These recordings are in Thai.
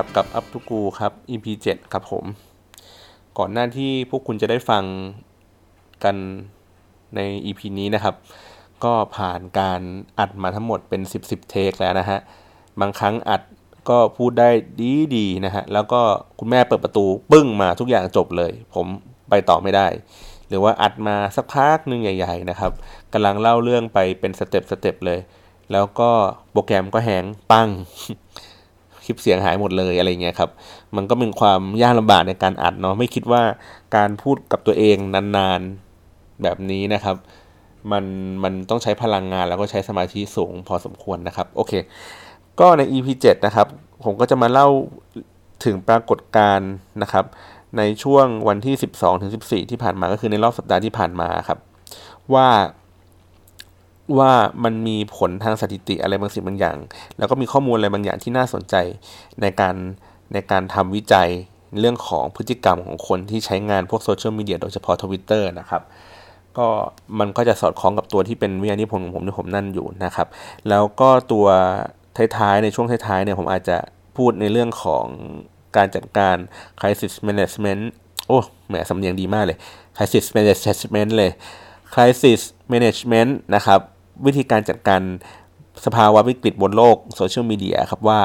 ับกับอัพทูกูครับ EP 7ครับผม ก่อนหน้าที่พวกคุณจะได้ฟังกันใน EP นี้นะครับ ก็ผ่านการอัดมาทั้งหมดเป็น 10 10เทคแล้วนะฮะ บางครั้งอัดก็พูดได้ดีดีนะฮะ แล้วก็คุณแม่เปิดประตูปึ้งมาทุกอย่างจบเลย ผมไปต่อไม่ได้ หรือว่าอัดมาสักพักหนึ่งใหญ่ ๆ นะครับกำลังเล่าเรื่องไปเป็นสเต็ปสเต็ปเลย แล้วก็โปรแกรมก็แหงปัง ลิปเสียงหายหมดเลยอะไรเงี้ยครับ มันก็เป็นความยากลำบากในการอัดเนาะไม่คิดว่าการพูดกับตัวเองนานๆแบบนี้นะครับ มันมันต้องใช้พลังงานแล้วก็ใช้สมาธิสูงพอสมควรนะครับโอเค ก็ใน EP 7นะครับ ผมก็จะมาเล่าถึงปรากฏการณ์นะครับ ในช่วงวันที่ 12ถึง14 ที่ผ่านมาก็คือในรอบสัปดาห์ที่ผ่านมาครับ ว่า ว่ามันมีผลทางสถิติอะไรบางสิ่งบางอย่าง แล้วก็มีข้อมูลอะไรบางอย่างที่น่าสนใจในการในการทำวิจัยเรื่องของพฤติกรรมของคนที่ใช้งานพวกโซเชียลมีเดียโดยเฉพาะทวิตเตอร์นะครับ ก็มันก็จะสอดคล้องกับตัวที่เป็นวิทยานิพนธ์ของผมที่ผมนั่นอยู่นะครับ แล้วก็ตัวท้ายๆในช่วงท้ายๆเนี่ยผมอาจจะพูดในเรื่องของการจัดการ crisis management โอ้แหมสำเนียงดีมากเลย crisis management เลย crisis management นะครับ วิธีการจัดการสภาวะวิกฤตบนโลกโซเชียลมีเดียครับว่า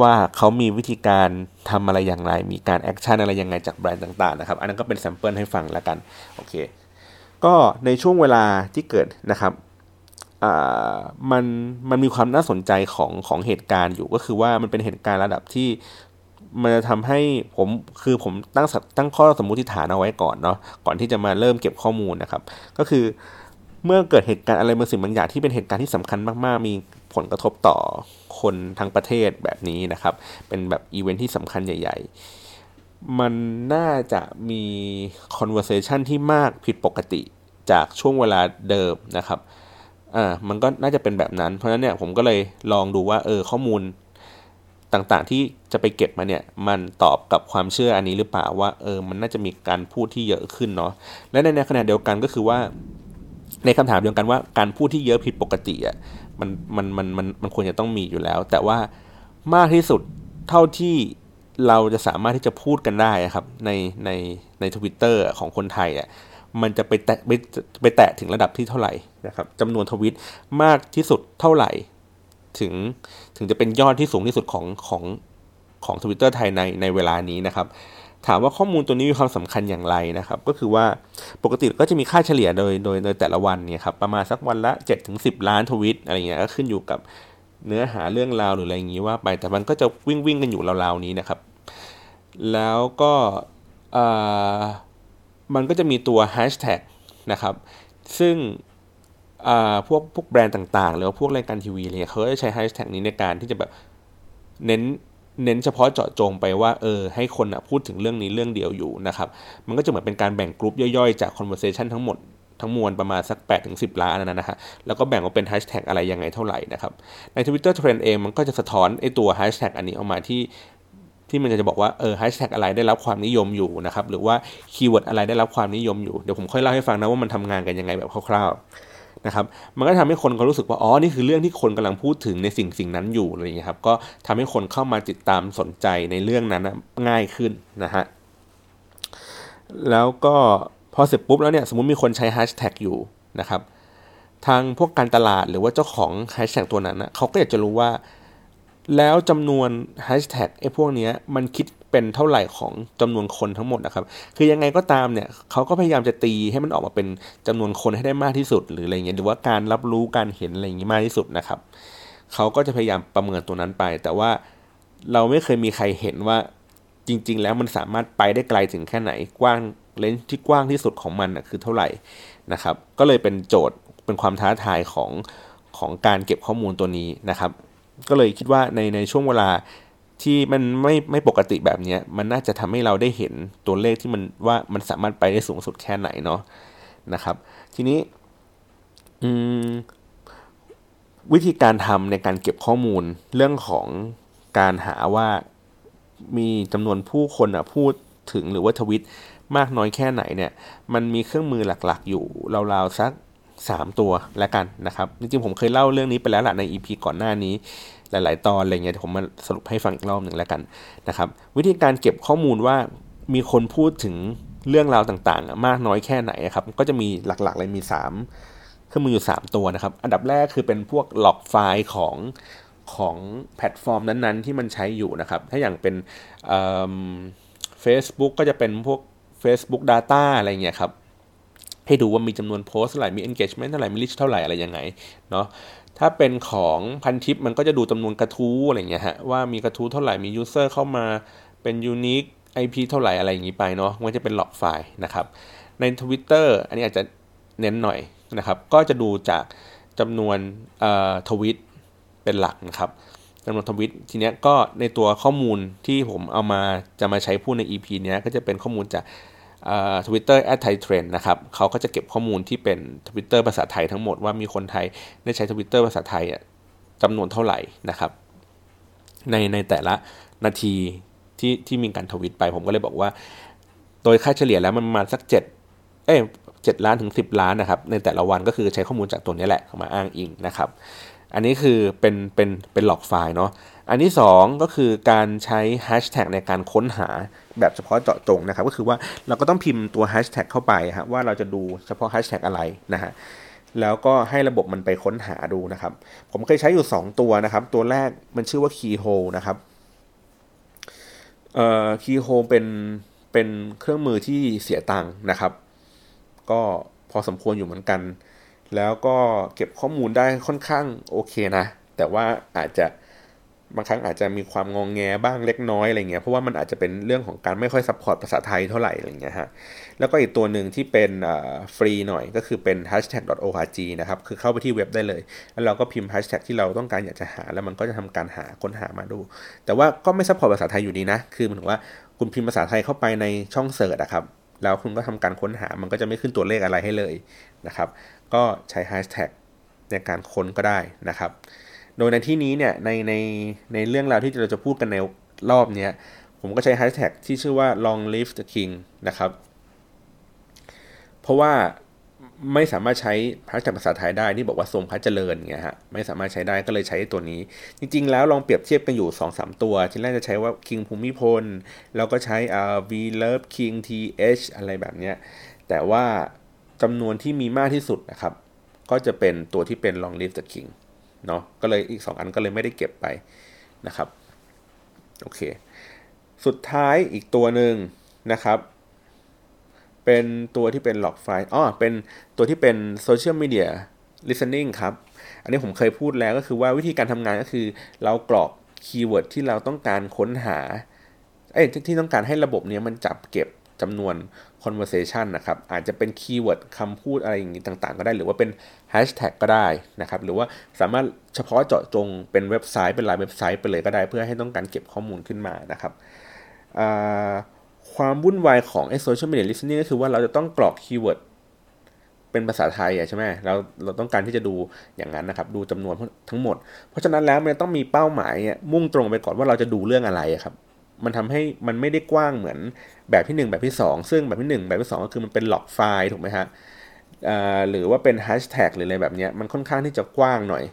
ว่าเขามีวิธีการทำอะไรอย่างไร มีการ action อะไรยังไงจากแบรนด์ต่างๆนะครับ อันนั้นก็เป็น sample ให้ฟังแล้วกัน โอเค ก็ในช่วงเวลาที่เกิดนะครับมันมันมีความน่าสนใจของของเหตุการณ์อยู่ก็คือว่ามันเป็นเหตุการณ์ระดับที่มันจะทำให้ผมคือผมตั้งตั้งข้อสมมุติฐานเอาไว้ก่อนเนาะก่อนที่จะมาเริ่มเก็บข้อมูลนะครับ ก็คือ เมื่อเกิดเหตุการณ์อะไรบางสิ่งบางอย่างที่เป็นเหตุการณ์ที่สำคัญมากๆ มีผลกระทบต่อคนทั้งประเทศแบบนี้นะครับ เป็นแบบอีเวนท์ที่สำคัญใหญ่ ๆ มันน่าจะมี conversation ที่มากผิดปกติจากช่วงเวลาเดิมนะครับอ่ามันก็น่าจะเป็นแบบนั้น เพราะฉะนั้นเนี่ยผมก็เลยลองดูว่าเออข้อมูลต่างๆที่จะไปเก็บมาเนี่ยมันตอบกับความเชื่ออันนี้หรือเปล่าว่าเออมันน่าจะมีการพูดที่เยอะขึ้นเนาะและในขณะเดียวกันก็คือว่า ในคำถามเดียวกันว่าการพูดที่เยอะผิดปกติอะมันมันมันมันมันควรจะต้องมีอยู่แล้ว แต่ว่ามากที่สุดเท่าที่เราจะสามารถที่จะพูดกันได้ครับ ในในในทวิตเตอร์ของคนไทยอะมันจะไปแตะไปไปแตะถึงระดับที่เท่าไหร่นะครับจำนวนทวิตมากที่สุดเท่าไหร่ ถึงถึงจะเป็นยอดที่สูงที่สุดของของของทวิตเตอร์ไทยในในเวลานี้นะครับ ถามว่าข้อมูลตัวนี้มีความสำคัญอย่างไรนะครับ ก็คือว่าปกติก็จะมีค่าเฉลี่ยโดยโดยโดยแต่ละวันเนี่ยครับประมาณสักวันละ7จ็ถึงสิล้านทวิตอะไรเงี้ยก็ขึ้นอยู่กับเนื้อหาเรื่องราวหรืออะไรอย่างนี้ว่าไปแต่มันก็จะวิ่งวิ่งกันอยู่ราวๆนี้นะครับ แล้วก็มันก็จะมีตัวแฮชแท็กนะครับ ซึ่งพวกพวกแบรนด์ต่างๆ หรือว่าพวกรายการทีวีเนี่ยเขาจะใช้แฮชแท็กนี้ในการที่จะแบบเน้น เน้นเฉพาะเจาะจงไปว่าเออให้คนพูดถึงเรื่องนี้เรื่องเดียวอยู่นะครับ มันก็จะเหมือนเป็นการแบ่งกลุ่มย่อยๆ จาก conversation ทั้งหมดทั้งมวลประมาณสัก 8 ถึง 10 ล้านนะฮะ แล้วก็แบ่งออกเป็นแฮชแท็กอะไรยังไงเท่าไหร่นะครับ ใน Twitter Trend เองมันก็จะสะท้อนไอตัวแฮชแท็กอันนี้ออกมาที่ที่มันจะบอกว่าเออแฮชแท็กอะไรได้รับความนิยมอยู่นะครับ หรือว่า keyword อะไรได้รับความนิยมอยู่ เดี๋ยวผมค่อยเล่าให้ฟังนะว่ามันทำงานกันยังไงแบบคร่าวๆ นะครับมันก็ทำให้คนเขารู้สึกว่าอ๋อนี่คือเรื่องที่คนกำลังพูดถึงในสิ่งสิ่งนั้นอยู่อะไรอย่างเงี้ยครับก็ทำให้คนเข้ามาติดตามสนใจในเรื่องนั้นง่ายขึ้นนะฮะแล้วก็พอเสร็จปุ๊บแล้วเนี่ยสมมติมีคนใช้แฮชแท็กอยู่นะครับทางพวกการตลาดหรือว่าเจ้าของแฮชแท็กตัวนั้นนะเขาก็อยากจะรู้ว่า แล้วจำนวนแฮชแท็กไอ้พวกนี้มันคิด เป็นเท่าไหร่ของจำนวนคนทั้งหมดนะครับ คือยังไงก็ตามเนี่ยเขาก็พยายามจะตีให้มันออกมาเป็นจำนวนคนให้ได้มากที่สุด หรืออะไรเงี้ยหรือว่าการรับรู้การเห็นอะไรอย่างงี้มากที่สุดนะครับเขาก็จะพยายามประเมินตัวนั้นไป แต่ว่าเราไม่เคยมีใครเห็นว่าจริง ๆ แล้วมันสามารถไปได้ไกลถึงแค่ไหนกว้างเลนส์ที่กว้างที่สุดของมันคือเท่าไหร่นะครับ ก็เลยเป็นโจทย์เป็นความท้าทายของของการเก็บข้อมูลตัวนี้นะครับ ก็เลยคิดว่าในในช่วงเวลา ที่มันไม่ไม่ปกติแบบนี้มันน่าจะทำให้เราได้เห็นตัวเลขที่มันว่ามันสามารถไปได้สูงสุดแค่ไหนเนาะนะครับ ทีนี้วิธีการทำในการเก็บข้อมูลเรื่องของการหาว่ามีจำนวนผู้คนอะพูดถึงหรือว่าทวิตมากน้อยแค่ไหนเนี่ย มันมีเครื่องมือหลักๆ อยู่ราวๆสัก 3 ตัวแล้วกันนะครับ จริงๆผมเคยเล่าเรื่องนี้ไปแล้วแหละใน EP ก่อนหน้านี้ หลาย ๆ ตอนอะไรเงี้ยผมมาสรุปให้ฟังอีกรอบหนึ่งแล้วกันนะครับ วิธีการเก็บข้อมูลว่ามีคนพูดถึงเรื่องราวต่างๆ มากน้อยแค่ไหนครับ ก็จะมีหลักๆ เลยมี 3 เครื่องมืออยู่ 3 ตัวนะครับ อันดับแรกคือเป็นพวกล็อกไฟล์ของของแพลตฟอร์มนั้นๆ ที่มันใช้อยู่นะครับ ถ้าอย่างเป็นเฟซบุ๊กก็จะเป็นพวก Facebook Data อะไรเงี้ยครับให้ดูว่ามีจำนวนโพสต์เท่าไหร่ มี engagement เท่าไหร่ มี reach เท่าไหร่ อะไรยังไง เนาะ ถ้าเป็นของพันทิปมันก็จะดูจำนวนกระทู้อะไรเงี้ยฮะว่ามีกระทู้เท่าไหร่มี user เข้ามาเป็น unique IP เท่าไหร่อะไรอย่างนี้ไปเนาะมันจะเป็นหลอกไฟล์นะครับ ใน Twitter อันนี้อาจจะเน้นหน่อยนะครับ ก็จะดูจากจำนวนทวิตเป็นหลักนะครับจำนวนทวิตทีเนี้ยก็ในตัวข้อมูลที่ผมเอามาจะมาใช้พูดใน EP เนี้ยก็จะเป็นข้อมูลจาก ทวิตเตอร์ at ThaiTrend นะครับเขาก็จะเก็บข้อมูลที่เป็นทวิตเตอร์ภาษาไทยทั้งหมดว่ามีคนไทยได้ใช้ทวิตเตอร์ภาษาไทยจำนวนเท่าไหร่นะครับในในแต่ละนาทีที่ที่มีการทวิตไป ผมก็เลยบอกว่า โดยค่าเฉลี่ยแล้วมันประมาณสักเจ็ดเอ้เจ็ดล้านถึงสิบล้านนะครับ ในแต่ละวันก็คือใช้ข้อมูลจากตัวนี้แหละมาอ้างอิงนะครับ อันนี้คือเป็นเป็นเป็นหลอกไฟล์เนาะอันที่ 2 ก็คือการใช้แฮชแท็กในการค้นหา แบบเฉพาะเจาะจงนะครับ ก็คือว่าเราก็ต้องพิมพ์ตัวแฮชแท็กเข้าไปครับว่าเราจะดูเฉพาะแฮชแท็กอะไรนะฮะแล้วก็ให้ระบบมันไปค้นหาดูนะครับ ผมเคยใช้อยู่ 2 ตัวนะครับ ตัวแรกมันชื่อว่า Keyhole นะครับเอ่อ Keyhole เป็นเป็นเครื่องมือที่เสียตังค์นะครับ ก็พอสมควรอยู่เหมือนกัน แล้วก็เก็บข้อมูลได้ค่อนข้างโอเคนะ แต่ว่าอาจจะ บางครั้งอาจจะมีความงองแงบ้างเล็กน้อยอะไรเงี้ยเพราะว่ามันอาจจะเป็นเรื่องของการไม่ค่อย support ภาษาไทยเท่าไหร่อะไรเงี้ยฮะแล้วก็อีกตัวหนึ่งที่เป็นฟรีหน่อยก็คือเป็น hashtag.org นะครับคือเข้าไปที่เว็บได้เลย แล้วเราก็พิมพ์ hashtag ที่เราต้องการอยากจะหา แล้วมันก็จะทำการหาค้นหามาดู แต่ว่าก็ไม่ support ภาษาไทยอยู่ดีนะ คือหมายถึงว่าคุณพิมพ์ภาษาไทยเข้าไปในช่องเสิร์ชอะครับแล้วคุณก็ทำการค้นหามันก็จะไม่ขึ้นตัวเลขอะไรให้เลยนะครับก็ใช้แฮชแท็กในการค้นก็ได้นะครับ โดยในที่นี้เนี่ยในในในเรื่องราวที่เราจะพูดกันในรอบนี้ผมก็ใช้แฮชแท็กที่ชื่อว่า long live the king นะครับ เพราะว่าไม่สามารถใช้พระจากภาษาไทยได้ที่บอกว่าทรงพระเจริญเงี้ยฮะไม่สามารถใช้ได้ก็เลยใช้ตัวนี้ จริง ๆ แล้วลองเปรียบเทียบกันอยู่2อสตัว ที่แรกจะใช้ว่า King ภูมิพล แล้วก็ใช้อ่า V Love King TH อะไรแบบเนี้ยแต่ว่าจำนวนที่มีมากที่สุดนะครับ ก็จะเป็นตัวที่เป็น long live the king เนาะก็เลยอีก 2 อันก็เลยไม่ได้เก็บไปนะครับโอเคสุดท้ายอีกตัวหนึ่งนะครับ เป็นตัวที่เป็น log file อ๋อเป็นตัวที่เป็น social media listening ครับ อันนี้ผมเคยพูดแล้วก็คือว่าวิธีการทำงานก็คือ เรากรอก keyword ที่เราต้องการค้นหาเอ้ที่ต้องการให้ระบบเนี้ยมันจับเก็บ จำนวน conversation นะครับ อาจจะเป็น keyword คำพูดอะไรอย่างนี้ต่างๆ ก็ได้ หรือว่าเป็น hashtag ก็ได้นะครับ หรือว่าสามารถเฉพาะเจาะจงเป็นเว็บไซต์เป็นรายเว็บไซต์ไปเลยก็ได้ เพื่อให้ต้องการเก็บข้อมูลขึ้นมานะครับความวุ่นวายของไอ้ social media listening ก็คือว่าเราจะต้องกรอก keywordเป็นภาษาไทยใช่ไหมเราเราต้องการที่จะดูอย่างนั้นนะครับ ดูจำนวนทั้งหมด เพราะฉะนั้นแล้วมันต้องมีเป้าหมายมุ่งตรงไปก่อนว่าเราจะดูเรื่องอะไรครับ มันทำให้มันไม่ได้กว้างเหมือนแบบที่ 1 แบบที่ 2 ซึ่งแบบที่ 1 แบบที่ 2 ก็คือมันเป็น log file ถูกไหมฮะหรือว่าเป็นแฮชแท็กหรืออะไรแบบนี้มันค่อนข้างที่จะกว้างหน่อย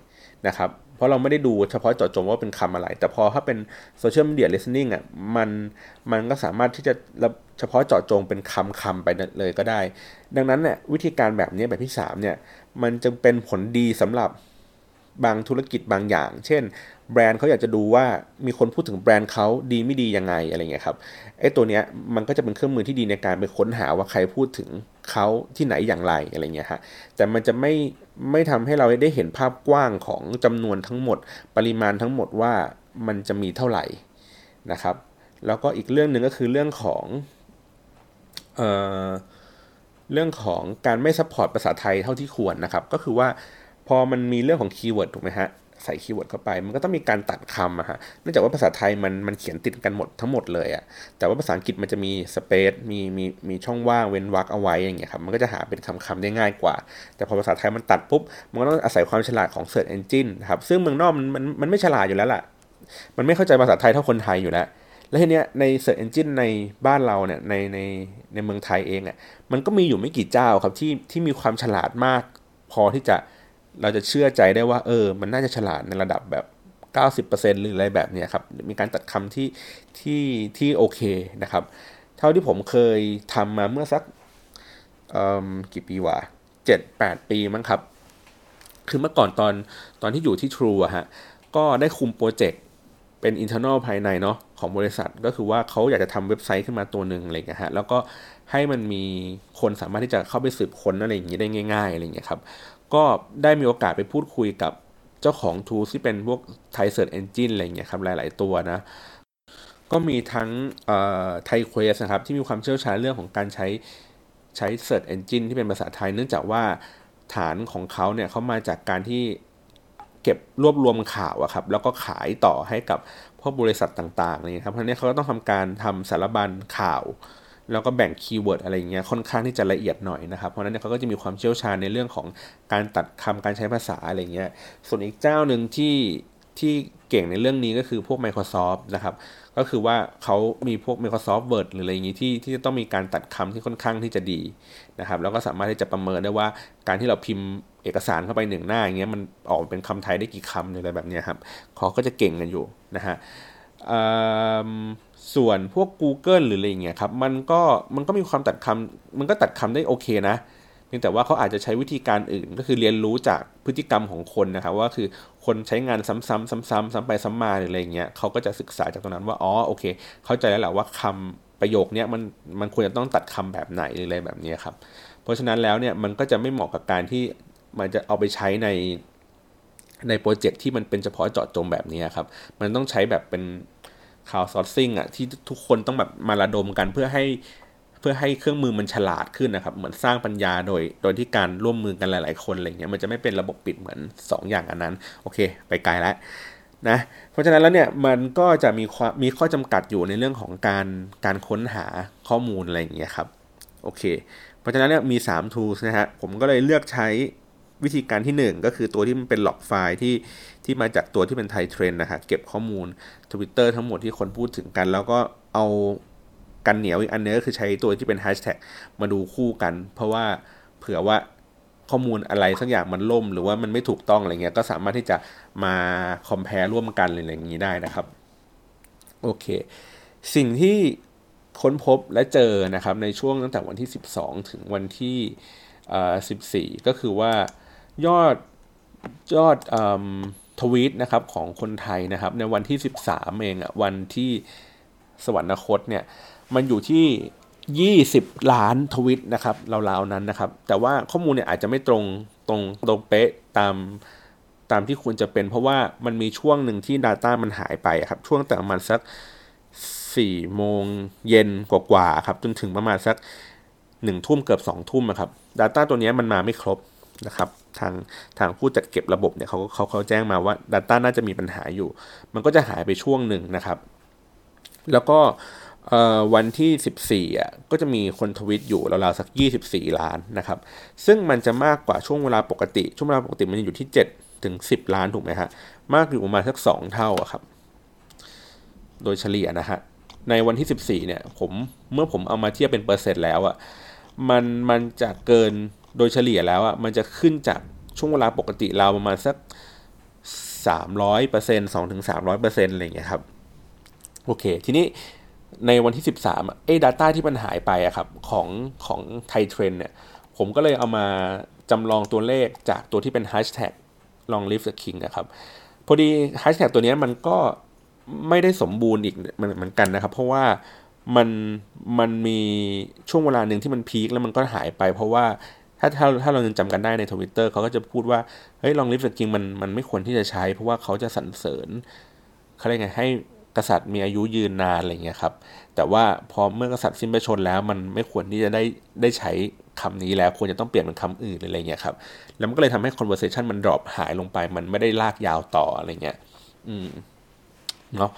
นะครับเพราะเราไม่ได้ดูเฉพาะเจาะจงว่าเป็นคำอะไร แต่พอถ้าเป็น social media listening อะมันมันก็สามารถที่จะเฉพาะเจาะจงเป็นคำคำไปเลยก็ได้ ดังนั้นเนี่ยวิธีการแบบนี้แบบที่3เนี่ยมันจึงเป็นผลดีสำหรับ บางธุรกิจบางอย่าง เช่น แบรนด์เขาอยากจะดูว่ามีคนพูดถึงแบรนด์เขาดีไม่ดียังไงอะไรเงี้ยครับไอ้ตัวเนี้ยมันก็จะเป็นเครื่องมือที่ดีในการไปค้นหาว่าใครพูดถึงเขาที่ไหนอย่างไรอะไรเงี้ยฮะแต่มันจะไม่ไม่ทำให้เราได้เห็นภาพกว้างของจำนวนทั้งหมด ปริมาณทั้งหมดว่ามันจะมีเท่าไหร่นะครับ แล้วก็อีกเรื่องหนึ่งก็คือเรื่องของเอ่อเรื่องของการไม่ support ภาษาไทยเท่าที่ควรนะครับ ก็คือว่า พอมันมีเรื่องของ keyword ถูกไหมฮะใส่ keyword เข้าไป มันก็ต้องมีการตัดคำอะฮะเนื่องจากว่าภาษาไทยมันมันเขียนติดกันหมดทั้งหมดเลยอะแต่ว่าภาษาอังกฤษมันจะมี space มีมีมีช่องว่างเว้นวรรคเอาไว้อย่างเงี้ยครับมันก็จะหาเป็นคำคำได้ง่ายกว่า แต่พอภาษาไทยมันตัดปุ๊บ มันก็ต้องอาศัยความฉลาดของ Search Engine ครับซึ่งเมืองนอกมันมันมันไม่ฉลาดอยู่แล้วล่ะ มันไม่เข้าใจภาษาไทยเท่าคนไทยอยู่แล้วแล้วทีเนี้ยใน Search Engine ในบ้านเราเนี่ยในในในเมืองไทยเองเนี่ยมันก็มีอยู่ไม่กี่เจ้าครับที่ที่มีความฉลาดมาก พอที่จะ เราจะเชื่อใจได้ว่าเออ มันน่าจะฉลาดในระดับแบบ 90%หรืออะไรแบบนี้ครับ มีการตัดคำที่ที่ที่โอเคนะครับ เท่าที่ผมเคยทำมาเมื่อสักกี่ปีวะเจ็ดแปดปีมั้งครับ คือเมื่อก่อนตอนตอนที่อยู่ที่ True อะฮะ ก็ได้คุมโปรเจกต์เป็น internal ภายในเนาะของบริษัทก็คือว่าเขาอยากจะทำเว็บไซต์ขึ้นมาตัวหนึ่งอะไรเงี้ยฮะแล้วก็ให้มันมีคนสามารถที่จะเข้าไปสืบค้นอะไรอย่างนี้ได้ง่ายๆอะไรเงี้ยครับ ก็ได้มีโอกาสไปพูดคุยกับเจ้าของ t o o l ที่เป็นพวก Thai Search Engine อะไรเงี้ยครับหลาย ๆ ตัวนะ ก็มีทั้งไทยเควสนะครับ ที่มีความเชี่ยวชาญเรื่องของการใช้ใช้ Search Engine ที่เป็นภาษาไทย เนื่องจากว่าฐานของเขาเนี่ยเขามาจากการที่เก็บรวบรวมข่าวอะครับ แล้วก็ขายต่อให้กับพวกบริษัทต่างๆนี่ครับเพราะนี้เขาก็ต้องทำการทำสารบัญข่าว แล้วก็แบ่ง keyword อะไรเงี้ยค่อนข้างที่จะละเอียดหน่อยนะครับ เพราะนั้นเขาก็จะมีความเชี่ยวชาญในเรื่องของการตัดคำการใช้ภาษาอะไรเงี้ย ส่วนอีกเจ้าหนึ่งที่ที่เก่งในเรื่องนี้ก็คือพวก Microsoft นะครับ ก็คือว่าเขามีพวก Microsoft Word หรืออะไรอย่างนี้ที่ที่จะต้องมีการตัดคำที่ค่อนข้างที่จะดีนะครับ แล้วก็สามารถที่จะประเมินได้ว่าการที่เราพิมพ์เอกสารเข้าไปหนึ่งหน้าอย่างเงี้ยมันออกเป็นคำไทยได้กี่คำอะไรแบบนี้ครับเขาก็จะเก่งกันอยู่นะฮะ ส่วนพวก Google หรืออะไรเงี้ยครับมันก็มันก็มีความตัดคำมันก็ตัดคำได้โอเคนะเพียงแต่ว่าเขาอาจจะใช้วิธีการอื่นก็คือเรียนรู้จากพฤติกรรมของคนนะครับว่าคือคนใช้งานซ้ำๆซ้ำๆซ้ำไปซ้ำมาหรืออะไรเงี้ยเขาก็จะศึกษาจากตรงนั้นว่าอ๋อโอเค เข้าใจแล้วแหละว่าคำประโยคนี้มันมันควรจะต้องตัดคำแบบไหนหรืออะไรแบบนี้ครับ เพราะฉะนั้นแล้วเนี่ยมันก็จะไม่เหมาะกับการที่มันจะเอาไปใช้ใน ในโปรเจกต์ที่มันเป็นเฉพาะเจาะจงแบบนี้ครับ มันต้องใช้แบบเป็นข่าวซอร์ซิ่งอะที่ทุกคนต้องแบบมาระดมกันเพื่อให้เพื่อให้เครื่องมือมันฉลาดขึ้นนะครับ เหมือนสร้างปัญญาโดย โดยที่การร่วมมือกันหลาย ๆ คนอะไรเงี้ยมันจะไม่เป็นระบบปิดเหมือน 2 อย่างอันนั้น โอเค ไปไกลแล้วนะเพราะฉะนั้นแล้วเนี่ยมันก็จะมีความมีข้อจำกัดอยู่ในเรื่องของการการค้นหาข้อมูลอะไรอย่างเงี้ยครับโอเค เพราะฉะนั้นเนี่ยมี 3 tools นะฮะผมก็เลยเลือกใช้ วิธีการที่ 1 ก็คือตัวที่มันเป็นหลอกไฟล์ที่ที่มาจากตัวที่เป็นไทเทรนนะฮะเก็บข้อมูล Twitter ทั้งหมดที่คนพูดถึงกัน แล้วก็เอากันเหนียวอีกอันนึงก็คือใช้ตัวที่เป็นแฮชแท็กมาดูคู่กัน เพราะว่าเผื่อว่าข้อมูลอะไรสักอย่างมันล่ม หรือว่ามันไม่ถูกต้องอะไรเงี้ยก็สามารถที่จะมาคอมเพลร่วมกันอะไรอย่างนี้ได้นะครับโอเค สิ่งที่ค้นพบและเจอนะครับในช่วงตั้งแต่วันที่ 12 ถึงวันที่ 14 ก็คือว่า ยอดยอดทวีตนะครับของคนไทยนะครับ ในวันที่ 13 เองอะวันที่สวรรคตเนี่ย มันอยู่ที่ 20 ล้านทวิตนะครับราวๆนั้นนะครับ แต่ว่าข้อมูลเนี่ยอาจจะไม่ตรงตรงตรงเป๊ะตามตามที่ควรจะเป็น เพราะว่ามันมีช่วงหนึ่งที่ Data มันหายไปครับ ช่วงแต่ประมาณสัก 4 โมงเย็นกว่าๆครับ จนถึงประมาณสักหนึ่งทุ่มเกือบสองทุ่มครับ Data ตัวนี้มันมาไม่ครบนะครับ ทางทางผู้จัดเก็บระบบเนี่ยเขาเขาเขาแจ้งมาว่า Data น่าจะมีปัญหาอยู่ มันก็จะหายไปช่วงหนึ่งนะครับ แล้วก็วันที่ 14อะก็จะมีคนทวิตอยู่ราวๆสัก 24 ล้านนะครับ ซึ่งมันจะมากกว่าช่วงเวลาปกติ ช่วงเวลาปกติมันอยู่ที่ 7 ถึง 10 ล้านถูกไหมฮะ มากอยู่ประมาณสัก 2 เท่าครับ โดยเฉลี่ยนะฮะ ในวันที่ 14 เนี่ย ผมเมื่อผมเอามาเทียบเป็นเปอร์เซ็นต์แล้วอะ มันมันจะเกิน โดยเฉลี่ยแล้วอะมันจะขึ้นจากช่วงเวลาปกติเราประมาณสัก 300เปอร์เซ็นต์2ถึง300เปอร์เซ็นต์อะไรอย่างเงี้ยครับ โอเค ทีนี้ในวันที่ 13เอ้ data ที่มันหายไปอะครับของของไทเทรนเนี่ย ผมก็เลยเอามาจำลองตัวเลขจากตัวที่เป็น hashtag long live the king นะครับ พอดี hashtag ตัวนี้มันก็ไม่ได้สมบูรณ์อีกเหมือนกันนะครับ เพราะว่ามันมันมีช่วงเวลาหนึ่งที่มันพีคแล้วมันก็หายไป เพราะว่า ถ้าถ้าถ้าเรายังจำกันได้ในทวิตเตอร์เขาก็จะพูดว่า เฮ้ย long live the king มันมันไม่ควรที่จะใช้ เพราะว่าเขาจะสรรเสริญเขาเรียกไงให้กษัตริย์มีอายุยืนนานอะไรเงี้ยครับ แต่ว่าพอเมื่อกษัตริย์สิ้นพระชนแล้วมันไม่ควรที่จะได้ได้ใช้คำนี้แล้วควรจะต้องเปลี่ยนเป็นคำอื่นอะไรเงี้ยครับ แล้วมันก็เลยทำให้ conversation มัน drop หายลงไป มันไม่ได้ลากยาวต่ออะไรเงี้ย อืม เนาะ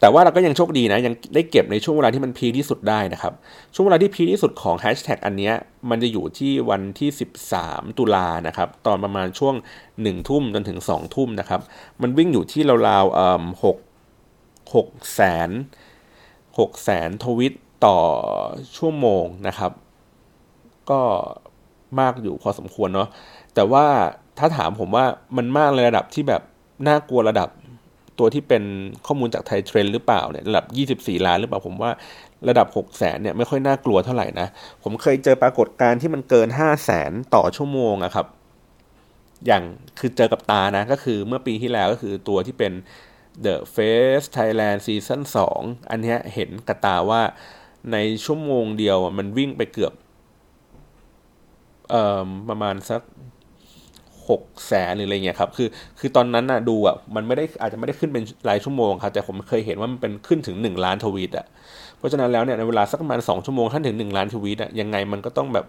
แต่ว่าเราก็ยังโชคดีนะ ยังได้เก็บในช่วงเวลาที่มันพีที่สุดได้นะครับ ช่วงเวลาที่พีที่สุดของแฮชแท็กอันนี้มันจะอยู่ที่วันที่ 13 ตุลานะครับ ตอนประมาณช่วง 1 ทุ่มจนถึง 2 ทุ่มนะครับ มันวิ่งอยู่ที่ราวๆเอ่อหกหกแสนหกแสนทวิตต่อชั่วโมงนะครับ ก็มากอยู่พอสมควรเนาะแต่ว่าถ้าถามผมว่ามันมากในระดับที่แบบน่ากลัวระดับ ตัวที่เป็นข้อมูลจากไทยเทรนหรือเปล่าเนี่ยระดับ 24 ล้านหรือเปล่าผมว่าระดับ 6 0แสนเนี่ยไม่ค่อยน่ากลัวเท่าไหร่นะ ผมเคยเจอปรากฏการณ์ที่มันเกิน 5 0 0แสนต่อชั่วโมงอะครับ อย่างคือเจอกับตานะ ก็คือเมื่อปีที่แล้วก็คือตัวที่เป็น The Face Thailand Season 2 อันนี้เห็นกับตาว่าในชั่วโมงเดียวมันวิ่งไปเกือบเอ่อประมาณสัก หกแสนหรืออะไรเงี้ยครับคือคือตอนนั้นน่ะดูอะมันไม่ได้อาจจะไม่ได้ขึ้นเป็นรายชั่วโมงครับแต่ผมเคยเห็นว่ามันเป็นขึ้นถึงหนึ่งล้านทวีตอะเพราะฉะนั้นแล้วเนี่ยในเวลาสักประมาณสองชั่วโมงถ้าถึงหนึ่งล้านทวีตอะยังไงมันก็ต้องแบบ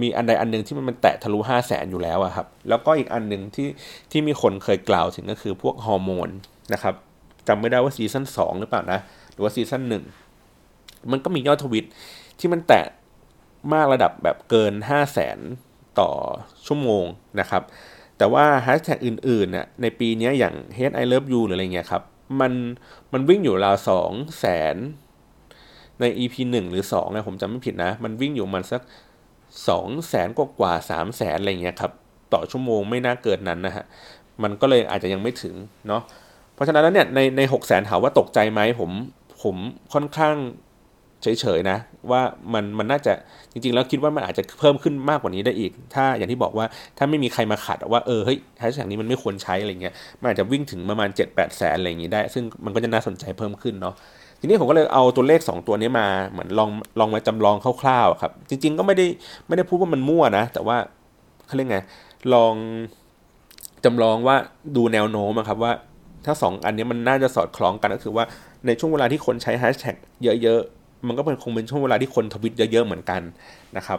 มีอันใดอันหนึ่งที่มันแตะทะลุห้าแสนอยู่แล้วอะครับแล้วก็อีกอันหนึ่งที่ที่มีคนเคยกล่าวถึงก็คือพวกฮอร์โมนนะครับจำไม่ได้ว่าซีซั่นสองหรือเปล่านะหรือว่าซีซั่นหนึ่งมันก็มียอดทวิตที่มันแตะมากระดับแบบเกิน 5 0 0แสน ต่อชั่วโมงนะครับ แต่ว่าแฮชแท็กอื่นๆเนี่ยในปีนี้อย่าง Hate I Love You หรืออะไรเงี้ยครับ มันมันวิ่งอยู่ราวสองแสนใน EP หนึ่งหรือสองนะผมจำไม่ผิดนะ มันวิ่งอยู่มันสักสองแสนกว่ากว่าสามแสนอะไรเงี้ยครับ ต่อชั่วโมงไม่น่าเกินนั้นนะฮะ มันก็เลยอาจจะยังไม่ถึงเนาะเพราะฉะนั้นแล้วเนี่ยในในหกแสนถามว่าตกใจไหมผมผมค่อนข้างเฉยๆนะ ว่ามันมันน่าจะจริง ๆ แล้วคิดว่ามันอาจจะเพิ่มขึ้นมากกว่านี้ได้อีก ถ้าอย่างที่บอกว่าถ้าไม่มีใครมาขัดว่าเออเฮ้ยแฮชแท็กนี้มันไม่ควรใช้อะไรเงี้ยมันอาจจะวิ่งถึงประมาณ 7 8แสนอะไรอย่างนี้ได้ ซึ่งมันก็จะน่าสนใจเพิ่มขึ้นเนาะทีนี้ผมก็เลยเอาตัวเลข 2 ตัวนี้มาเหมือนลองลองมาจำลองคร่าวๆครับ จริง ๆ ก็ไม่ได้ไม่ได้พูดว่ามันมั่วนะ แต่ว่าเขาเรียกไงลองจำลองว่าดูแนวโน้มครับว่าถ้า 2 อันนี้มันน่าจะสอดคล้องกันก็คือว่าในช่วงเวลาที่คนใช้แฮชแท็กเยอะ มันก็เป็นคงเป็นช่วงเวลาที่คนทวิตเยอะๆเหมือนกันนะครับ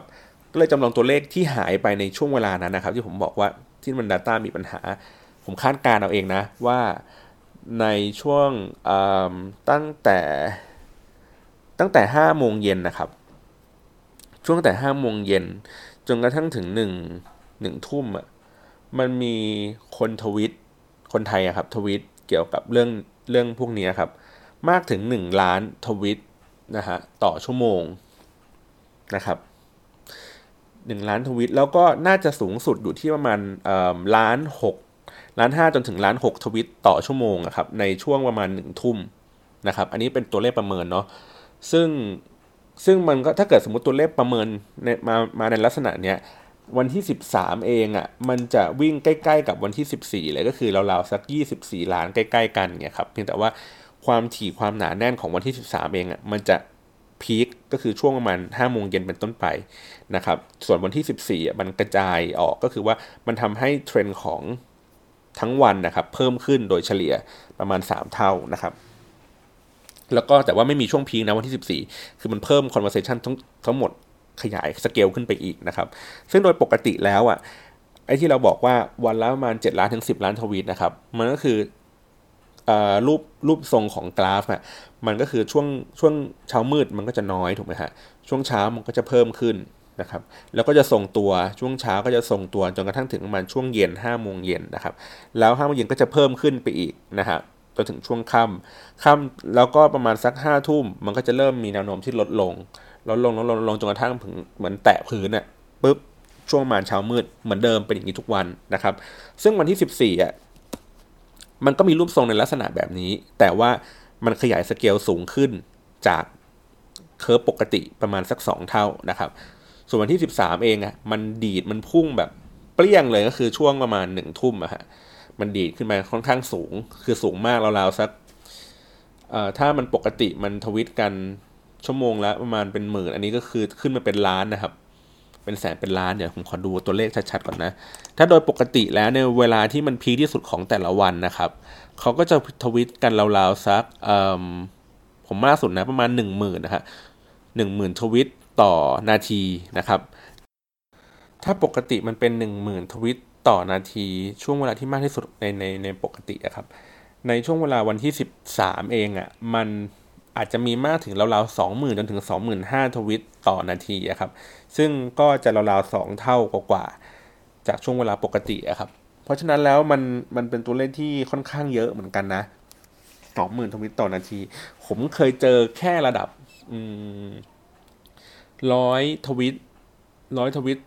ก็เลยจำลองตัวเลขที่หายไปในช่วงเวลานั้นนะครับ ที่ผมบอกว่าที่มัน Data มีปัญหา ผมคาดการเอาเองนะว่าในช่วงตั้งแต่ตั้งแต่ห้าโมงเย็นนะครับ ช่วงแต่ห้าโมงเย็นจนกระทั่งถึงหนึ่งหนึ่งทุ่มอะมันมีคนทวิตคนไทยอะครับทวิตเกี่ยวกับเรื่องเรื่องพวกนี้ครับ มากถึงหนึ่งล้านทวิต นะฮะต่อชั่วโมงนะครับหนึ่งล้านทวิตแล้วก็น่าจะสูงสุดอยู่ที่ประมาณล้านหกล้านห้าจนถึงล้านหกทวิตต่อชั่วโมงนะครับในช่วงประมาณหนึ่งทุ่มนะครับ อันนี้เป็นตัวเลขประเมินเนาะซึ่งซึ่งมันก็ถ้าเกิดสมมติตัวเลขประเมินในมามาในลักษณะเนี้ยวันที่ 13 เองอะ่ะมันจะวิ่งใกล้ ๆ กับวันที่ 14 เลยก็คือราวๆสัก 24 ล้านใกล้ ๆ กันเนี่ยครับเพียงแต่ว่า ความถี่ความหนาแน่นของวันที่ 13 เองอะ่ะมันจะพีคก็คือช่วงประมาณ5โมงเย็นเป็นต้นไปนะครับ ส่วนวันที่ 14อะมันกระจายออกก็คือว่ามันทำให้เทรนด์ของทั้งวันนะครับ เพิ่มขึ้นโดยเฉลี่ยประมาณ 3 เท่านะครับ แล้วก็แต่ว่าไม่มีช่วงพีคนะวันที่ 14 คือมันเพิ่ม conversation ทั้งทั้งหมดขยายสเกลขึ้นไปอีกนะครับ ซึ่งโดยปกติแล้วอะไอ้ที่เราบอกว่าวันละประมาณ 7 ล้านถึง 10 ล้านทวีตนะครับ มันก็คือ รูปรูปทรงของกราฟอะมันก็คือช่วงช่วงเช้ามืดมันก็จะน้อยถูกไหมฮะช่วงเช้ามันก็จะเพิ่มขึ้นนะครับแล้วก็จะส่งตัวช่วงเช้าก็จะส่งตัวจนกระทั่งถึงประมาณช่วงเย็น5้าโมงเย็นนะครับแล้วห้าโมงเย็นก็จะเพิ่มขึ้นไปอีกนะฮะจนถึงช่วงค่ำค่ำแล้วก็ประมาณสักห้าทุ่มมันก็จะเริ่มมีแนวโน้มที่ลดลงลดลงลดลงลดลงจนกระทั่งถึงเหมือนแตะพื้นอะปุ๊บช่วงประมาณเช้ามืดเหมือนเดิมเป็นอย่างนี้ทุกวันนะครับ ซึ่งวันที่ 14อะ มันก็มีรูปทรงในลักษณะแบบนี้ แต่ว่ามันขยายสเกลสูงขึ้นจากเคอร์ฟปกติประมาณสัก 2 เท่านะครับ ส่วนวันที่ 13 เองอะ่ะมันดีดมันพุ่งแบบเปรี้ยงเลยก็คือช่วงประมาณหนึ่งทุ่มอะฮะมันดีดขึ้นมาค่อนข้างสูง คือสูงมากราวๆสักถ้ามันปกติมันทวิตกันชั่วโมงละประมาณเป็นหมื่น อันนี้ก็คือขึ้นมาเป็นล้านนะครับ เป็นแสนเป็นล้านเดี๋ยวผมขอดูตัวเลขชัดๆก่อนนะ ถ้าโดยปกติแล้วในเวลาที่มันพีที่สุดของแต่ละวันนะครับเขาก็จะทวิตกันราวๆสักผมมากสุดนะประมาณหนึ่งหมื่นนะฮะหนึ่งหมื่นทวิตต่อนาทีนะครับ ถ้าปกติมันเป็นหนึ่งหมื่นทวิตต่อนาที ช่วงเวลาที่มากที่สุดในในในปกติอะครับ ในช่วงเวลาวันที่สิบสามเองอะ่ะมันอาจจะมีมากถึงราวๆสองหมื่นจนถึงสองหมื่นห้าทวิตต่อนาทีอะครับ ซึ่งก็จะราวๆสองเท่ากว่าจากช่วงเวลาปกติอะครับ เพราะฉะนั้นแล้วมันมันเป็นตัวเลขที่ค่อนข้างเยอะเหมือนกันนะสองหมื่นทวิตต่อนาที ผมเคยเจอแค่ระดับร้อยทวิตร้อยทวิต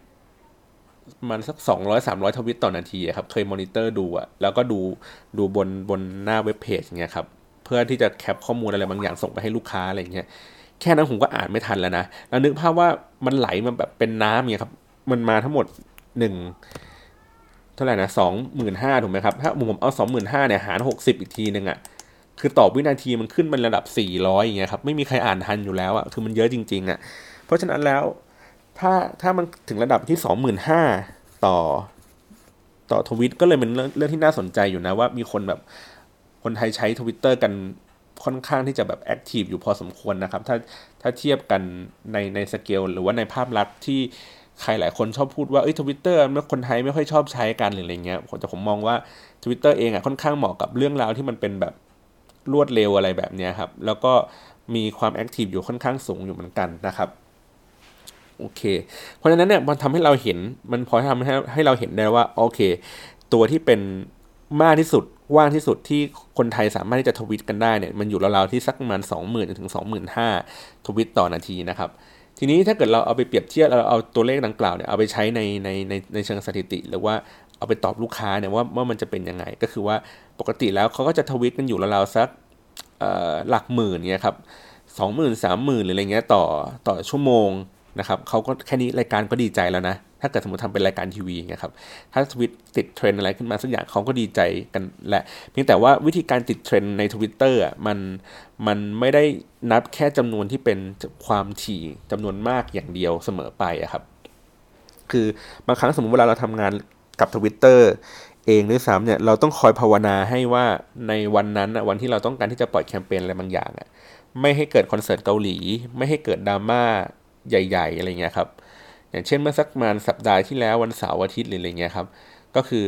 มันสักสองร้อยสามร้อยทวิตต่อนาทีครับ เคยมอนิเตอร์ดูอะแล้วก็ดูดูบนบนหน้าเว็บเพจเงี้ยครับ เพื่อที่จะแคปข้อมูลอะไรบางอย่างส่งไปให้ลูกค้าอะไรเงี้ย แค่นั้นผมก็อ่านไม่ทันแล้วนะแล้วนึกภาพว่ามันไหลมาแบบเป็นน้ำเงี้ยครับ มันมาทั้งหมดหนึ่งเท่าไหร่นะสองหมื่นห้าถูกไหมครับ ถ้าผมเอาสองหมื่นห้าเนี่ยหารหกสิบอีกทีหนึ่งอะคือต่อวินาทีมันขึ้นเป็นระดับสี่ร้อยอย่างเงี้ยครับไม่มีใครอ่านทันอยู่แล้วอะคือมันเยอะจริง ๆอะเพราะฉะนั้นแล้วถ้าถ้ามันถึงระดับที่สองหมื่นห้าต่อต่อทวิตก็เลยเป็นเรื่องเรื่องที่น่าสนใจอยู่นะว่ามีคนแบบคนไทยใช้ทวิตเตอร์กัน ค่อนข้างที่จะแบบ active อยู่พอสมควรนะครับ ถ้าถ้าเทียบกันในในสเกลหรือว่าในภาพลักษณ์ที่ใครหลายคนชอบพูดว่าเอ้ยทวิตเตอร์เมื่อคนไทยไม่ค่อยชอบใช้กันหรืออะไรเงี้ยผมแต่ผมมองว่าทวิตเตอร์เองอะค่อนข้างเหมาะกับเรื่องราวที่มันเป็นแบบรวดเร็วอะไรแบบนี้ครับ แล้วก็มีความ active อยู่ค่อนข้างสูงอยู่เหมือนกันนะครับโอเค เพราะฉะนั้นเนี่ยมันทำให้เราเห็นมันพอทำให้ให้เราเห็นได้ว่าโอเค ตัวที่เป็นมากที่สุด ว่างที่สุดที่คนไทยสามารถที่จะทวิตกันได้เนี่ยมันอยู่ราวๆที่สักประมาณสองหมื่นถึงสองหมื่นห้าทวิตต่อนาทีนะครับทีนี้ถ้าเกิดเราเอาไปเปรียบเทียบเราเอาตัวเลขดังกล่าวเนี่ยเอาไปใช้ในในในในเชิงสถิติ หรือว่าเอาไปตอบลูกค้าเนี่ยว่าว่ามันจะเป็นยังไง ก็คือว่าปกติแล้วเขาก็จะทวิตกันอยู่ราวๆสักหลักหมื่นเนี่ยครับสองหมื่นสามหมื่นหรืออะไรเงี้ยต่อต่อชั่วโมงนะครับเขาก็แค่นี้รายการก็ดีใจแล้วนะ ถ้าเกิดสมมติทำเป็นรายการทีวีนะครับถ้าทวิตติดเทรนอะไรขึ้นมาสักอย่างเขาก็ดีใจกันแหละเพียงแต่ว่าวิธีการติดเทรนในทวิตเตอร์อะมันมันไม่ได้นับแค่จำนวนที่เป็นความถี่จำนวนมากอย่างเดียวเสมอไปอะครับ คือบางครั้งสมมติเวลาเราทำงานกับทวิตเตอร์เองด้วยซ้ำเนี่ยเราต้องคอยภาวนาให้ว่าในวันนั้นวันที่เราต้องการที่จะปล่อยแคมเปญอะไรบางอย่างอะไม่ให้เกิดคอนเสิร์ตเกาหลี ไม่ให้เกิดดราม่าใหญ่ ๆ อะไรเงี้ยครับ อย่างเช่นเมื่อสักประมาณสัปดาห์ที่แล้ววันเสาร์อาทิตย์หรืออะไรเงี้ยครับ ก็คือ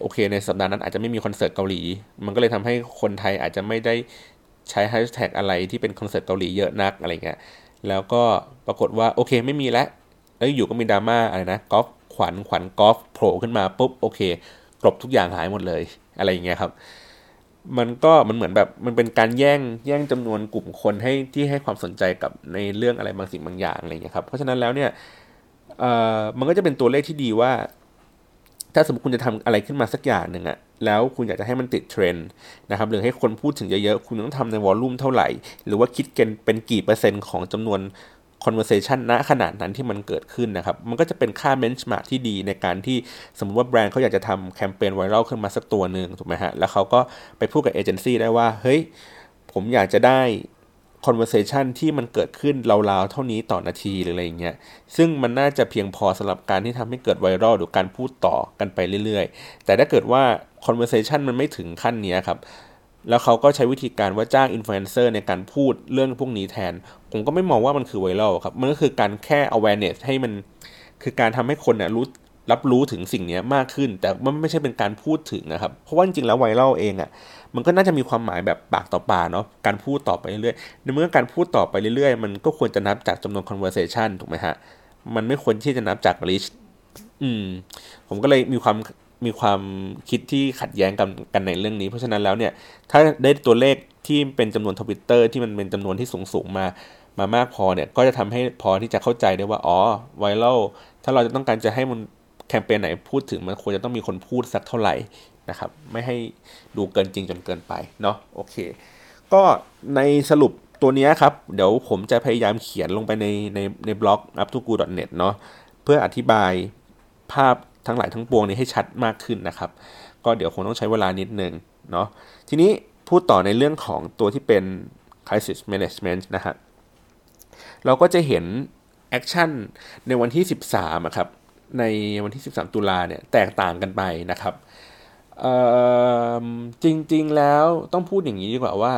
โอเคในสัปดาห์นั้นอาจจะไม่มีคอนเสิร์ตเกาหลี มันก็เลยทำให้คนไทยอาจจะไม่ได้ใช้แฮชแท็กอะไรที่เป็นคอนเสิร์ตเกาหลีเยอะนักอะไรเงี้ย แล้วก็ปรากฏว่าโอเคไม่มีแล้วเอ้ยอยู่ก็มีดราม่าอะไรนะกอล์ฟขวัญขวัญกอล์ฟโผล่ขึ้นมาปุ๊บโอเคกลบทุกอย่างหายหมดเลยอะไรเงี้ยครับ มันก็มันเหมือนแบบมันเป็นการแย่งแย่งจำนวนกลุ่มคนให้ที่ให้ความสนใจกับในเรื่องอะไรบางสิ่งบางอย่างอะไรเงี้ยครับเพราะฉะนั้นแล้วเนี่ยเอ่อมันก็จะเป็นตัวเลขที่ดีว่า ถ้าสมมติคุณจะทำอะไรขึ้นมาสักอย่างหนึ่งอะแล้วคุณอยากจะให้มันติดเทรนด์นะครับหรือให้คนพูดถึงเยอะๆคุณต้องทำในวอลลุ่มเท่าไหร่ หรือว่าคิดเกันเป็นกี่เปอร์เซ็นต์ของจำนวน conversation ณขนาดนั้นที่มันเกิดขึ้นนะครับ มันก็จะเป็นค่า benchmark ที่ดีในการที่สมมติว่าแบรนด์เขาอยากจะทำแคมเปญไวรัลขึ้นมาสักตัวหนึ่งถูกไหมฮะ แล้วเขาก็ไปพูดกับเอเจนซี่ได้ว่า เฮ้ย ผมอยากจะได้ conversation ที่มันเกิดขึ้นราวๆเท่านี้ต่อนาทีหรืออะไรเงี้ย ซึ่งมันน่าจะเพียงพอสำหรับการที่ทำให้เกิดไวรัลหรือการพูดต่อกันไปเรื่อยๆ แต่ถ้าเกิดว่า conversation มันไม่ถึงขั้นนี้ครับ แล้วเขาก็ใช้วิธีการว่าจ้างอินฟลูเอนเซอร์ในการพูดเรื่องพวกนี้แทน ผมก็ไม่มองว่ามันคือไวรัลครับ มันก็คือการแค่ awareness ให้มันคือการทำให้คนเนี่ยรู้รับรู้ถึงสิ่งนี้มากขึ้น แต่มันไม่ใช่เป็นการพูดถึงนะครับ เพราะว่าจริงๆแล้วไวรัลเองอะ่ะมันก็น่าจะมีความหมายแบบปากต่อปากเนาะการพูดต่อไปเรื่อยๆในเมื่อการพูดต่อไปเรื่อยๆ มันก็ควรจะนับจากจำนวน conversation ถูกไหมฮะมันไม่ควรที่จะนับจาก reach อืมผมก็เลยมีความ มีความคิดที่ขัดแย้งกันกันในเรื่องนี้ เพราะฉะนั้นแล้วเนี่ยถ้าได้ตัวเลขที่เป็นจำนวนทวิตเตอร์ที่มันเป็นจำนวนที่สูงสูงมามามากพอเนี่ยก็จะทำให้พอที่จะเข้าใจได้ว่าอ๋อไวรัลถ้าเราจะต้องการจะให้มันแคมเปญไหนพูดถึงมันควรจะต้องมีคนพูดสักเท่าไหร่นะครับ ไม่ให้ดูเกินจริงจนเกินไปเนาะโอเค ก็ในสรุปตัวนี้ครับ เดี๋ยวผมจะพยายามเขียนลงไปในในในบล็อก up to go net เนาะเพื่ออธิบายภาพ ทั้งหลายทั้งปวงนี้ให้ชัดมากขึ้นนะครับ ก็เดี๋ยวคงต้องใช้เวลานิดนึงเนาะทีนี้พูดต่อในเรื่องของตัวที่เป็น crisis management นะฮะเราก็จะเห็น action ในวันที่ 13ครับในวันที่ 13 ตุลาเนี่ยแตกต่างกันไปนะครับจริงๆแล้วต้องพูดอย่างนี้ดีกว่าว่า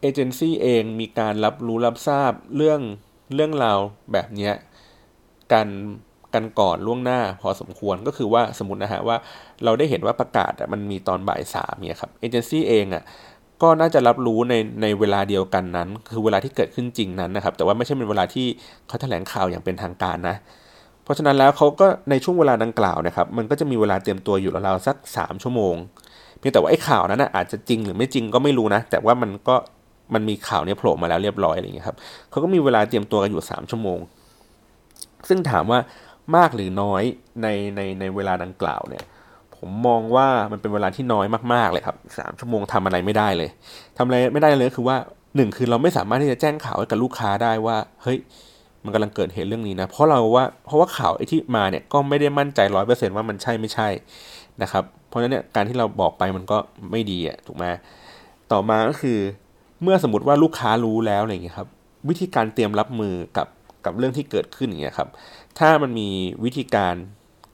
เอเจนซี่เองมีการรับรู้รับทราบเรื่องเรื่องราวแบบนี้กัน กันก่อนล่วงหน้าพอสมควรก็คือว่าสมมตินะฮะว่าเราได้เห็นว่าประกาศมันมีตอนบ่ายสามเนี่ยครับเอเจนซี่เองอะก็น่าจะรับรู้ในในเวลาเดียวกันนั้น คือเวลาที่เกิดขึ้นจริงนั้นนะครับ แต่ว่าไม่ใช่เป็นเวลาที่เขาแถลงข่าวอย่างเป็นทางการนะ เพราะฉะนั้นแล้วเขาก็ในช่วงเวลาดังกล่าวนะครับ มันก็จะมีเวลาเตรียมตัวอยู่ราวๆสักสามชั่วโมง เพียงแต่ว่าไอ้ข่าวนั้นนะอาจจะจริงหรือไม่จริงก็ไม่รู้นะ แต่ว่ามันก็มันมีข่าวนี้โผล่มาแล้วเรียบร้อยอะไรอย่างเงี้ยครับเขาก็มีเวลาเตรียมตัวกันอยู่สามชั่วโมง ซึ่งถามว่า มากหรือน้อยในในในเวลาดังกล่าวเนี่ย ผมมองว่ามันเป็นเวลาที่น้อยมากๆเลยครับสามชั่วโมงทำอะไรไม่ได้เลยทำอะไรไม่ได้เลยคือว่าหนึ่งคือเราไม่สามารถที่จะแจ้งข่าวให้กับลูกค้าได้ว่า เฮ้ย มันกำลังเกิดเหตุเรื่องนี้นะ เพราะเราว่าเพราะว่าข่าวไอ้ที่มาเนี่ยก็ไม่ได้มั่นใจร้อยเปอร์เซ็นต์ว่ามันใช่ไม่ใช่นะครับ เพราะฉะนั้นเนี่ยการที่เราบอกไปมันก็ไม่ดีอะถูกไหมต่อมาก็คือ เมื่อสมมติว่าลูกค้ารู้แล้วอะไรอย่างเงี้ยครับ วิธีการเตรียมรับมือกับกับเรื่องที่เกิดขึ้นอย่างเงี้ยครับ ถ้ามันมีวิธีการ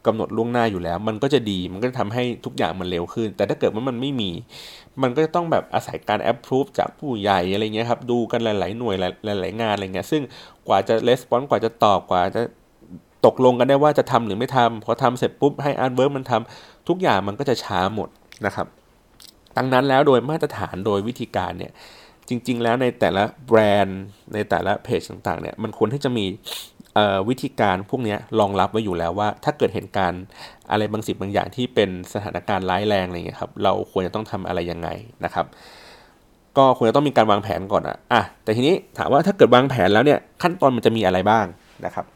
กำหนดล่วงหน้าอยู่แล้ว มันก็จะดีมันก็จะทำให้ทุกอย่างมันเร็วขึ้น แต่ถ้าเกิดว่ามันไม่มี มันก็จะต้องแบบอาศัยการ approve จากผู้ใหญ่อะไรเงี้ยครับ ดูกันหลาย ๆ หน่วยหลาย ๆ งานอะไรเงี้ยซึ่งกว่าจะ respond กว่าจะตอบกว่าจะตกลงกันได้ว่าจะทำหรือไม่ทำพอทำเสร็จปุ๊บให้ artwork มันทำทุกอย่างมันก็จะช้าหมดนะครับดังนั้นแล้วโดยมาตรฐานโดยวิธีการเนี่ยจริง ๆ แล้วในแต่ละแบรนด์ในแต่ละเพจต่างๆเนี่ยมันควรที่จะมี วิธีการพวกนี้รองรับไว้อยู่แล้วว่า ถ้าเกิดเหตุการณ์อะไรบางสิ่งบางอย่างที่เป็นสถานการณ์ร้ายแรงอะไรเงี้ยครับเราควรจะต้องทำอะไรยังไงนะครับ ก็ควรจะต้องมีการวางแผนก่อนอะอะแต่ทีนี้ถามว่าถ้าเกิดวางแผนแล้วเนี่ยขั้นตอนมันจะมีอะไรบ้างนะครับ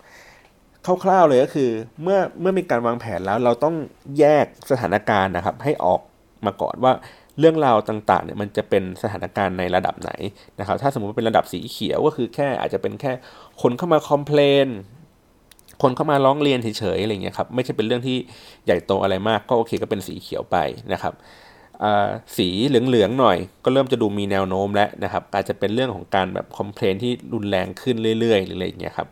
คร่าวๆเลยก็คือเมื่อเมื่อมีการวางแผนแล้วเราต้องแยกสถานการณ์นะครับ ให้ออกมาก่อนว่า เรื่องราวต่างๆเนี่ยมันจะเป็นสถานการณ์ในระดับไหนนะครับถ้าสมมติว่าเป็นระดับสีเขียวก็คือแค่อาจจะเป็นแค่คนเข้ามาคอมเพลนคนเข้ามาร้องเรียนเฉยๆอะไรเงี้ยครับไม่ใช่เป็นเรื่องที่ใหญ่โตอะไรมากก็โอเคก็เป็นสีเขียวไปนะครับสีเหลืองๆหน่อย ก็เริ่มจะดูมีแนวโน้มแล้วนะครับ อาจจะเป็นเรื่องของการแบบคอมเพลนที่รุนแรงขึ้นเรื่อยๆหรืออะไรอย่างเงี้ยครับ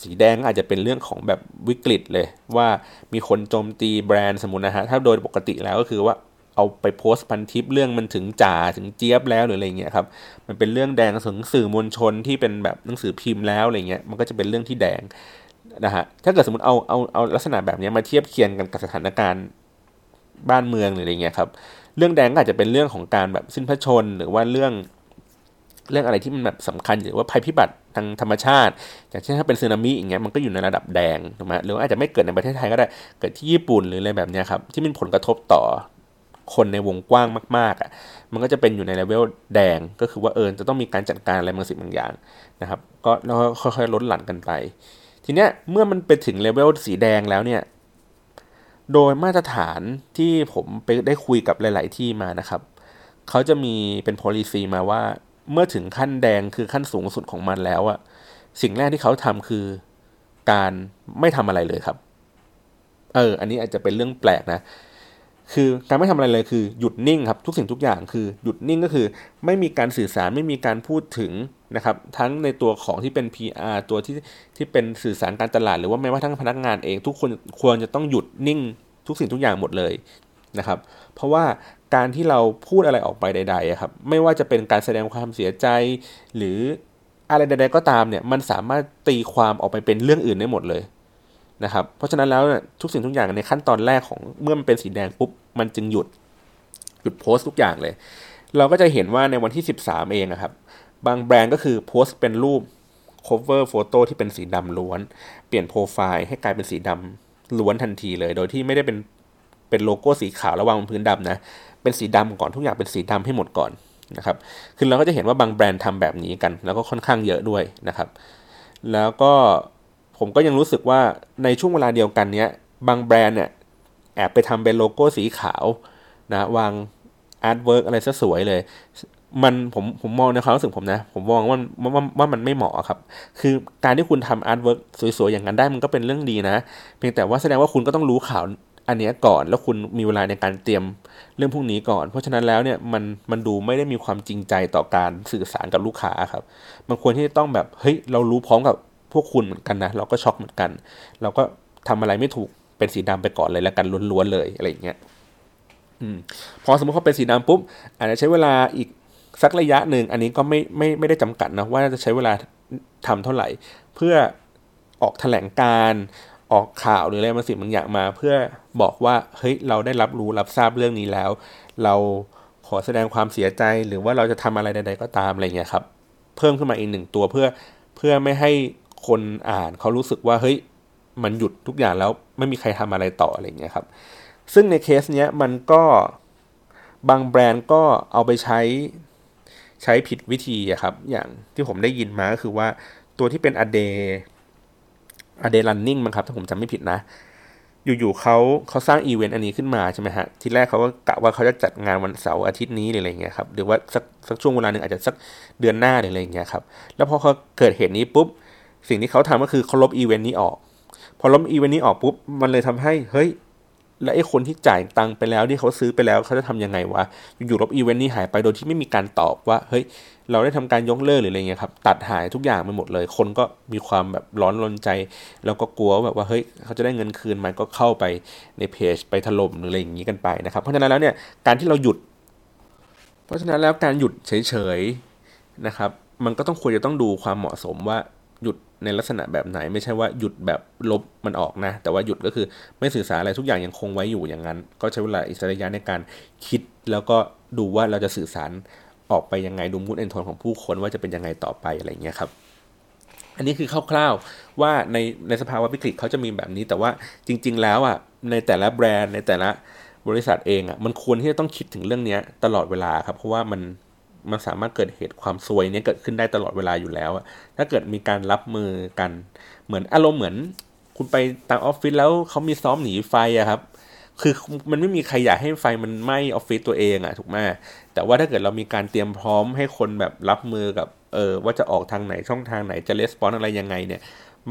สีแดงอาจจะเป็นเรื่องของแบบวิกฤตเลย ว่ามีคนโจมตีแบรนด์สมมุตินะฮะถ้าโดยปกติแล้วก็คือว่า เอาไปโพสต์พันทิปเรื่องมันถึงจ่าถึงเจี๊ยบแล้วหรืออะไรเงี้ยครับมันเป็นเรื่องแดงถึงสื่อมวลชนที่เป็นแบบหนังสือพิมพ์แล้วอะไรเงี้ยมันก็จะเป็นเรื่องที่แดงนะฮะถ้าเกิดสมมติเอาเอาเอาลักษณะแบบนี้มาเทียบเคียงกันกับสถานการณ์บ้านเมืองหรืออะไรเงี้ยครับเรื่องแดงอาจจะเป็นเรื่องของการแบบสิ้นพระชนหรือว่าเรื่องเรื่องอะไรที่มันแบบสำคัญหรือว่าภัยพิบัติทางธรรมชาติ อย่างเช่นถ้าเป็นสึนามิอย่างเงี้ยมันก็อยู่ในระดับแดงถูกไหมหรืออาจจะไม่เกิดในประเทศไทยก็ได้เกิดที่ญี่ปุ่นหรืออะไรแบบนี้ครับที่มีผลกระทบต่อ คนในวงกว้างมากๆอะมันก็จะเป็นอยู่ในเลเวลแดงก็คือว่าเออจะต้องมีการจัดการอะไรบางสิ่งบางอย่างนะครับ ก็แล้วค่อยๆลดหลั่นกันไป ทีเนี้ยเมื่อมันไปถึงเลเวลสีแดงแล้วเนี่ยโดยมาตรฐานที่ผมไปได้คุยกับหลาย ๆ ที่มานะครับเขาจะมีเป็น policy มาว่าเมื่อถึงขั้นแดงคือขั้นสูงสุดของมันแล้วอะสิ่งแรกที่เขาทำคือการไม่ทำอะไรเลยครับ เออ อันนี้อาจจะเป็นเรื่องแปลกนะ คือการไม่ทำอะไรเลยคือหยุดนิ่งครับทุกสิ่งทุกอย่างคือหยุดนิ่งก็คือ ไม่มีการสื่อสารไม่มีการพูดถึงนะครับทั้งในตัวของที่เป็น PR ตัวที่ที่เป็นสื่อสารการตลาด หรือว่าแม้ว่าทั้งพนักงานเอง ทุกคนควรจะต้องหยุดนิ่ง ทุกสิ่งทุกอย่างหมดเลยนะครับ เพราะว่าการที่เราพูดอะไรออกไปใดๆครับไม่ว่าจะเป็นการแสดงความเสียใจ หรืออะไรใด ๆ ก็ตามเนี่ยมันสามารถตีความออกไปเป็นเรื่องอื่นได้หมดเลย นะครับ เพราะฉะนั้นแล้วทุกสิ่งทุกอย่างในขั้นตอนแรกของเมื่อมันเป็นสีแดงปุ๊บมันจึงหยุดหยุดโพสต์ทุกอย่างเลย เราก็จะเห็นว่าในวันที่ 13 เองนะครับ บางแบรนด์ก็คือโพสต์เป็นรูป cover photo ที่เป็นสีดำล้วน เปลี่ยนโปรไฟล์ให้กลายเป็นสีดดำล้วนทันทีเลย โดยที่ไม่ได้เป็นเป็นโลโก้สีขาวละวางบนพื้นดำนะ เป็นสีดำก่อนทุกอย่างเป็นสีดำให้หมดก่อนนะครับ คือเราก็จะเห็นว่าบางแบรนด์ทำแบบนี้กัน แล้วก็ค่อนข้างเยอะด้วยนะครับ แล้วก็ ผมก็ยังรู้สึกว่าในช่วงเวลาเดียวกันเนี้ยบางแบรนด์เนี่ยแอบไปทำเป็นโลโก้สีขาวนะวาง artwork อะไรซะสวยเลย มันผมผมมองในความรู้สึกผมนะ ผมมองว่าว่าว่ามันไม่เหมาะครับ คือการที่คุณทำ artwork สวยๆ อย่างนั้นได้มันก็เป็นเรื่องดีนะ เพียงแต่ว่าแสดงว่าคุณก็ต้องรู้ข่าวอันนี้ก่อน แล้วคุณมีเวลาในการเตรียมเรื่องพวกนี้ก่อน เพราะฉะนั้นแล้วเนี่ยมันมันดูไม่ได้มีความจริงใจต่อการสื่อสารกับลูกค้าครับ มันควรที่จะต้องแบบเฮ้ยเรารู้พร้อมกับ พวกคุณเหมือนกันนะ เราก็ช็อกเหมือนกัน เราก็ทำอะไรไม่ถูกเป็นสีดำไปก่อนเลยแล้วกันล้วนๆเลยอะไรอย่างเงี้ยอืมพอสมมติเขาเป็นสีดำปุ๊บอาจจะใช้เวลาอีกสักระยะหนึ่งอันนี้ก็ไม่ไม่ไม่ได้จำกัดนะว่าจะใช้เวลาทำเท่าไหร่ เพื่อออกแถลงการออกข่าวหรืออะไรบางสิ่งบางอย่างมา เพื่อบอกว่าเฮ้ยเราได้รับรู้รับทราบเรื่องนี้แล้ว เราขอแสดงความเสียใจหรือว่าเราจะทำอะไรใด ๆ ก็ตามอะไรเงี้ยครับ เพิ่มขึ้นมาอีกหนึ่งตัวเพื่อเพื่อไม่ให้ คนอ่านเขารู้สึกว่าเฮ้ยมันหยุดทุกอย่างแล้วไม่มีใครทำอะไรต่ออะไรเงี้ยครับ ซึ่งในเคสเนี้ยมันก็บางแบรนด์ก็เอาไปใช้ใช้ผิดวิธีครับ อย่างที่ผมได้ยินมาก็คือว่าตัวที่เป็นอเดอเดลันนิ่งมั้งครับ ถ้าผมจำไม่ผิดนะ อยู่ๆเขาเขาสร้างอีเวนต์อันนี้ขึ้นมาใช่ไหมฮะ ทีแรกเขาก็กะว่าเขาจะจัดงานวันเสาร์อาทิตย์นี้หรืออะไรเงี้ยครับ หรือว่าสักสักช่วงเวลาหนึ่งอาจจะสักเดือนหน้าหรืออะไรเงี้ยครับ แล้วพอเขาเกิดเหตุนี้ปุ๊บ สิ่งที่เขาทำก็คือเขาลบอีเวนต์นี้ออก พอลบอีเวนต์นี้ออกปุ๊บ มันเลยทำให้เฮ้ย แล้วไอ้คนที่จ่ายตังค์ไปแล้วที่เขาซื้อไปแล้วเขาจะทำยังไงวะ อยู่ๆลบอีเวนต์นี้หายไปโดยที่ไม่มีการตอบว่า เฮ้ย เราได้ทำการยกเลิกหรืออะไรเงี้ยครับ ตัดหายทุกอย่างไปหมดเลย คนก็มีความแบบร้อนรนใจ แล้วก็กลัวแบบว่า เฮ้ย เขาจะได้เงินคืนไหมก็เข้าไปในเพจไปถล่มหรืออะไรอย่างนี้กันไปนะครับ เพราะฉะนั้นแล้วเนี่ย การที่เราหยุด เพราะฉะนั้นแล้วการหยุดเฉยๆนะครับ มันก็ต้องควรจะต้องดูความเหมาะสมว่า หยุดในลักษณะแบบไหน ไม่ใช่ว่าหยุดแบบลบมันออกนะ แต่ว่าหยุดก็คือไม่สื่อสารอะไรทุกอย่างยังคงไว้อยู่อย่างนั้น ก็ใช้เวลาอิสระยะในการคิด แล้วก็ดูว่าเราจะสื่อสารออกไปยังไงดูมูดเอนโทนของผู้คนว่าจะเป็นยังไงต่อไปอะไรเงี้ยครับ อันนี้คือคร่าวๆว่าในในสภาวะวิกฤตเขาจะมีแบบนี้แต่ว่าจริง ๆ แล้วอะในแต่ละแบรนด์ในแต่ละบริษัทเองอะมันควรที่จะต้องคิดถึงเรื่องนี้ตลอดเวลาครับเพราะว่ามัน มันสามารถเกิดเหตุความซวยนี้เกิดขึ้นได้ตลอดเวลาอยู่แล้วถ้าเกิดมีการรับมือกัน เหมือนอารมณ์เหมือน คุณไปตามออฟฟิศแล้วเขามีซ้อมหนีไฟอะครับ คือมันไม่มีใครอยากให้ไฟมันไหม้ออฟฟิศตัวเองอะถูกไหมแต่ว่าถ้าเกิดเรามีการเตรียมพร้อมให้คนแบบรับมือกับเออว่าจะออกทางไหนช่องทางไหนจะレスปอนอะไรยังไงเนี่ย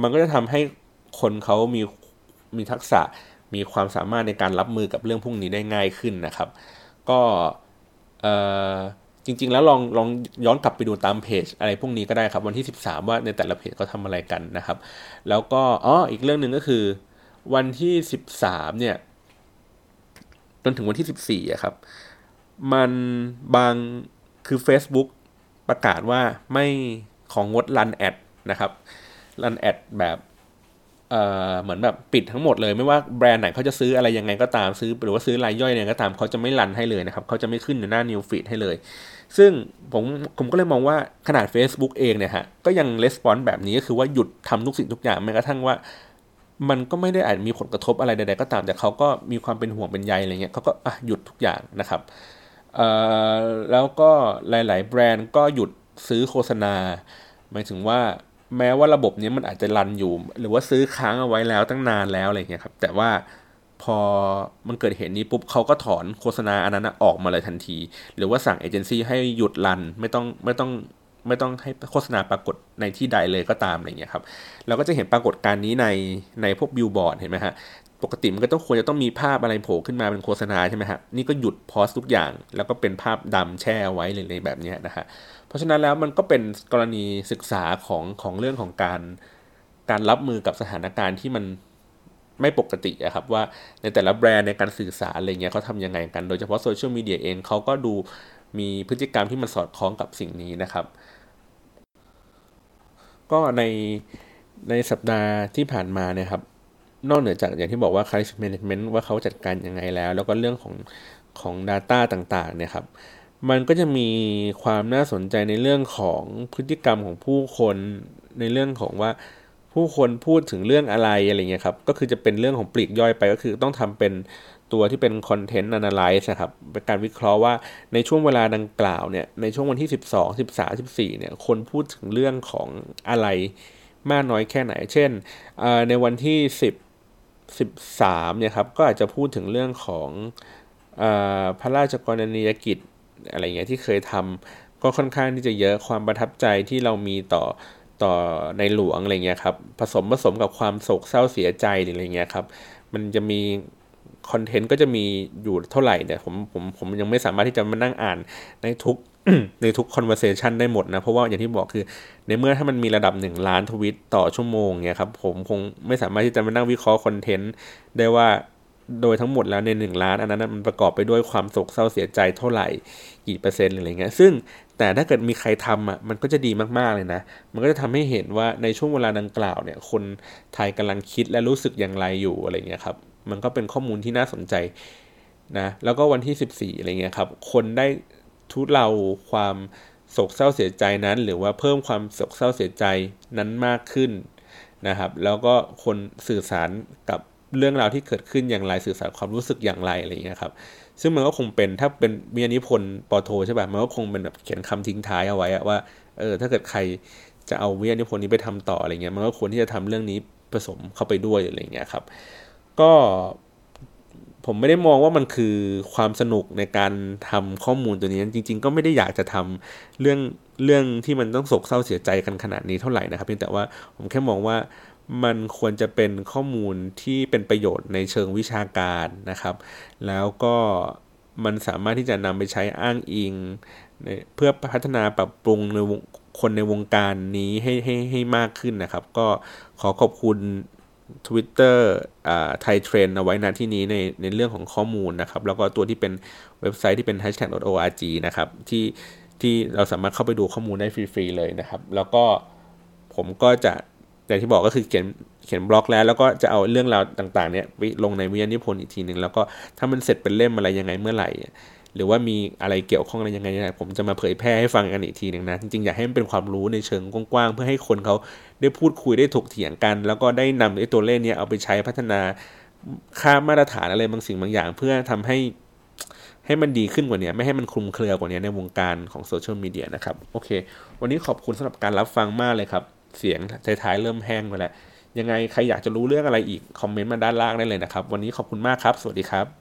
มันก็จะทำให้คนเขามีมีทักษะมีความสามารถในการรับมือกับเรื่องพวกนี้ได้ง่ายขึ้นนะครับ ก็เอ่อ จริง ๆ แล้วลองลองย้อนกลับไปดูตามเพจอะไรพวกนี้ก็ได้ครับวันที่ 13 ว่าในแต่ละเพจเขาทาอะไรกันนะครับ แล้วก็อ๋ออีกเรื่องหนึ่งก็คือ วันที่ 13 เนี่ย จนถึงวันที่ 14อะครับ มันบางคือ Facebook ประกาศว่าไม่ของงดรันแอดนะครับรันแอดแบบ เหมือนแบบปิดทั้งหมดเลยไม่ว่าแบรนด์ไหนเขาจะซื้ออะไรยังไงก็ตามซื้อหรือว่าซื้อรายย่อยเนี่ยก็ตามเขาจะไม่รันให้เลยนะครับเขาจะไม่ขึ้นในหน้า New Feed ให้เลย ซึ่งผมผมก็เลยมองว่าขนาด Facebook เองเนี่ยฮะก็ยังレスปอนส์แบบนี้ก็คือว่าหยุดทำทุกสิ่งทุกอย่างแม้กระทั่งว่า มันก็ไม่ได้อาจมีผลกระทบอะไรใดๆก็ตาม แต่เขาก็มีความเป็นห่วงเป็นใยอะไรเงี้ยเขาก็อะหยุดทุกอย่างนะครับแล้วก็หลาย ๆ แบรนด์ก็หยุดซื้อโฆษณาหมายถึงว่า แม้ว่าระบบนี้มันอาจจะ run อยู่ หรือว่าซื้อค้างเอาไว้แล้วตั้งนานแล้วอะไรเงี้ยครับ แต่ว่าพอมันเกิดเหตุนี้ปุ๊บเขาก็ถอนโฆษณาอันนั้นออกมาเลยทันที หรือว่าสั่งเอเจนซี่ให้หยุด run ไม่ต้องไม่ต้องไม่ต้องให้โฆษณาปรากฏในที่ใดเลยก็ตามอะไรเงี้ยครับ เราก็จะเห็นปรากฏการณ์นี้ในในพวกบิลบอร์ดเห็นไหมฮะ ปกติมันก็ต้องควรจะต้องมีภาพอะไรโผล่ขึ้นมาเป็นโฆษณาใช่ไหมฮะนี่ก็หยุด pause ทุกอย่าง แล้วก็เป็นภาพดำแช่ไว้เลยแบบนี้นะฮะเพราะฉะนั้นแล้วมันก็เป็นกรณีศึกษาของของเรื่องของการการรับมือกับสถานการณ์ที่มันไม่ปกติอะครับว่าในแต่ละแบรนด์ในการสื่อสารอะไรเงี้ยเขาทำยังไงกัน โดยเฉพาะโซเชียลมีเดียเองเขาก็ดูมีพฤติกรรมที่มันสอดคล้องกับสิ่งนี้นะครับ ก็ในในสัปดาห์ที่ผ่านมาเนี่ยครับ นอกเหนือจากอย่างที่บอกว่า crisis management ว่าเขาจัดการยังไงแล้ว แล้วก็เรื่องของของ Data ต่างๆเนี่ยครับมันก็จะมีความน่าสนใจในเรื่องของพฤติกรรมของผู้คนในเรื่องของว่าผู้คนพูดถึงเรื่องอะไรอะไรเงี้ยครับ ก็คือจะเป็นเรื่องของปลีกย่อยไปก็คือต้องทำเป็นตัวที่เป็นคอนเทนต์อนาลิซ์นะครับเป็นการวิเคราะห์ว่าในช่วงเวลาดังกล่าวเนี่ยในช่วงวันที่ 12 13 14เนี่ยคนพูดถึงเรื่องของอะไรมากน้อยแค่ไหน เช่นในวันที่ 10 13เนี่ยครับก็อาจจะพูดถึงเรื่องของอพระราชกรณียกิจอะไรเงี้ยที่เคยทำก็ค่อนข้างที่จะเยอะความประทับใจที่เรามีต่อต่อในหลวงอะไรเงี้ยครับผสมผสมกับความโศกเศร้าเสียใจอะไรเงี้ยครับมันจะมี คอนเทนต์ก็จะมีอยู่เท่าไหร่เนี่ยผมผมผมยังไม่สามารถที่จะมานั่งอ่านในทุกในทุก conversation ได้หมดนะ เพราะว่าอย่างที่บอกคือในเมื่อถ้ามันมีระดับหนึ่งล้านทวิตต่อชั่วโมงเนี่ยครับผมคงไม่สามารถที่จะมานั่งวิเคราะห์คอนเทนต์ได้ว่าโดยทั้งหมดแล้วในหนึ่งล้าน อันนั้นมันประกอบไปด้วยความโศกเศร้าเสียใจเท่าไหร่กี่เปอร์เซ็นต์อะไรเงี้ยซึ่งแต่ถ้าเกิดมีใครทำอะมันก็จะดีมากๆเลยนะ มันก็จะทำให้เห็นว่าในช่วงเวลาดังกล่าวเนี่ยคนไทยกำลังคิดและรู้สึกอย่างไรอยู่อะไรเงี้ยครับ มันก็เป็นข้อมูลที่น่าสนใจนะแล้วก็วันที่ 14อะไรเงี้ยครับ คนได้ทุเลาความโศกเศร้าเสียใจนั้น หรือว่าเพิ่มความโศกเศร้าเสียใจนั้นมากขึ้นนะครับ แล้วก็คนสื่อสารกับเรื่องราวที่เกิดขึ้นอย่างไรสื่อสารความรู้สึกอย่างไรอะไรเงี้ยครับซึ่งมันก็คงเป็นถ้าเป็นมีนิพนธ์ปอโทใช่ป่ะมันก็คงเป็นแบบเขียนคำทิ้งท้ายเอาไว้ว่าเออถ้าเกิดใครจะเอาวิทยานิพนธ์นี้ไปทำต่ออะไรเงี้ยมันก็ควรที่จะทำเรื่องนี้ผสมเข้าไปด้วยอะไรเงี้ยครับ ก็ผมไม่ได้มองว่ามันคือความสนุกในการทำข้อมูลตัวนี้จริง ๆ ก็ไม่ได้อยากจะทำเรื่องเรื่องที่มันต้องโศกเศร้าเสียใจกันขนาดนี้เท่าไหร่นะครับเพียงแต่ว่าผมแค่มองว่ามันควรจะเป็นข้อมูลที่เป็นประโยชน์ในเชิงวิชาการนะครับ แล้วก็มันสามารถที่จะนำไปใช้อ้างอิง เพื่อพัฒนาปรับปรุงในคนในวงการนี้ให้ให้ให้มากขึ้นนะครับ ก็ขอขอบคุณ Twitter ไทยเทรนเอาไว้นะที่นี้ในในเรื่องของข้อมูลนะครับ แล้วก็ตัวที่เป็นเว็บไซต์ที่เป็น hashtag org นะครับที่ที่เราสามารถเข้าไปดูข้อมูลได้ฟรีๆเลยนะครับ แล้วก็ผมก็จะอย่างที่บอกก็คือเขียนเขียนบล็อกแล้ว แล้วก็จะเอาเรื่องราวต่างๆ เนี่ยไปลงในวิทยานิพนธ์อีกทีหนึ่งแล้วก็ถ้ามันเสร็จเป็นเล่มอะไรยังไงเมื่อไหร่ หรือว่ามีอะไรเกี่ยวข้องอะไรยังไงนะผมจะมาเผยแพร่ให้ฟังกันอีกทีหนึ่งนะ จริงๆ อยากให้มันเป็นความรู้ในเชิงกว้างๆ เพื่อให้คนเขาได้พูดคุยได้ถกเถียงกัน แล้วก็ได้นำไอ้ตัวเลขนี้เอาไปใช้พัฒนาค่ามาตรฐานอะไรบางสิ่งบางอย่าง เพื่อทำให้ให้มันดีขึ้นกว่านี้ไม่ให้มันคลุมเครือกว่านี้ในวงการของโซเชียลมีเดียนะครับ โอเค วันนี้ขอบคุณสำหรับการรับฟังมากเลยครับ เสียงท้ายๆเริ่มแห้งไปแล้วยังไงใครอยากจะรู้เรื่องอะไรอีก คอมเมนต์มาด้านล่างได้เลยนะครับ วันนี้ขอบคุณมากครับ สวัสดีครับ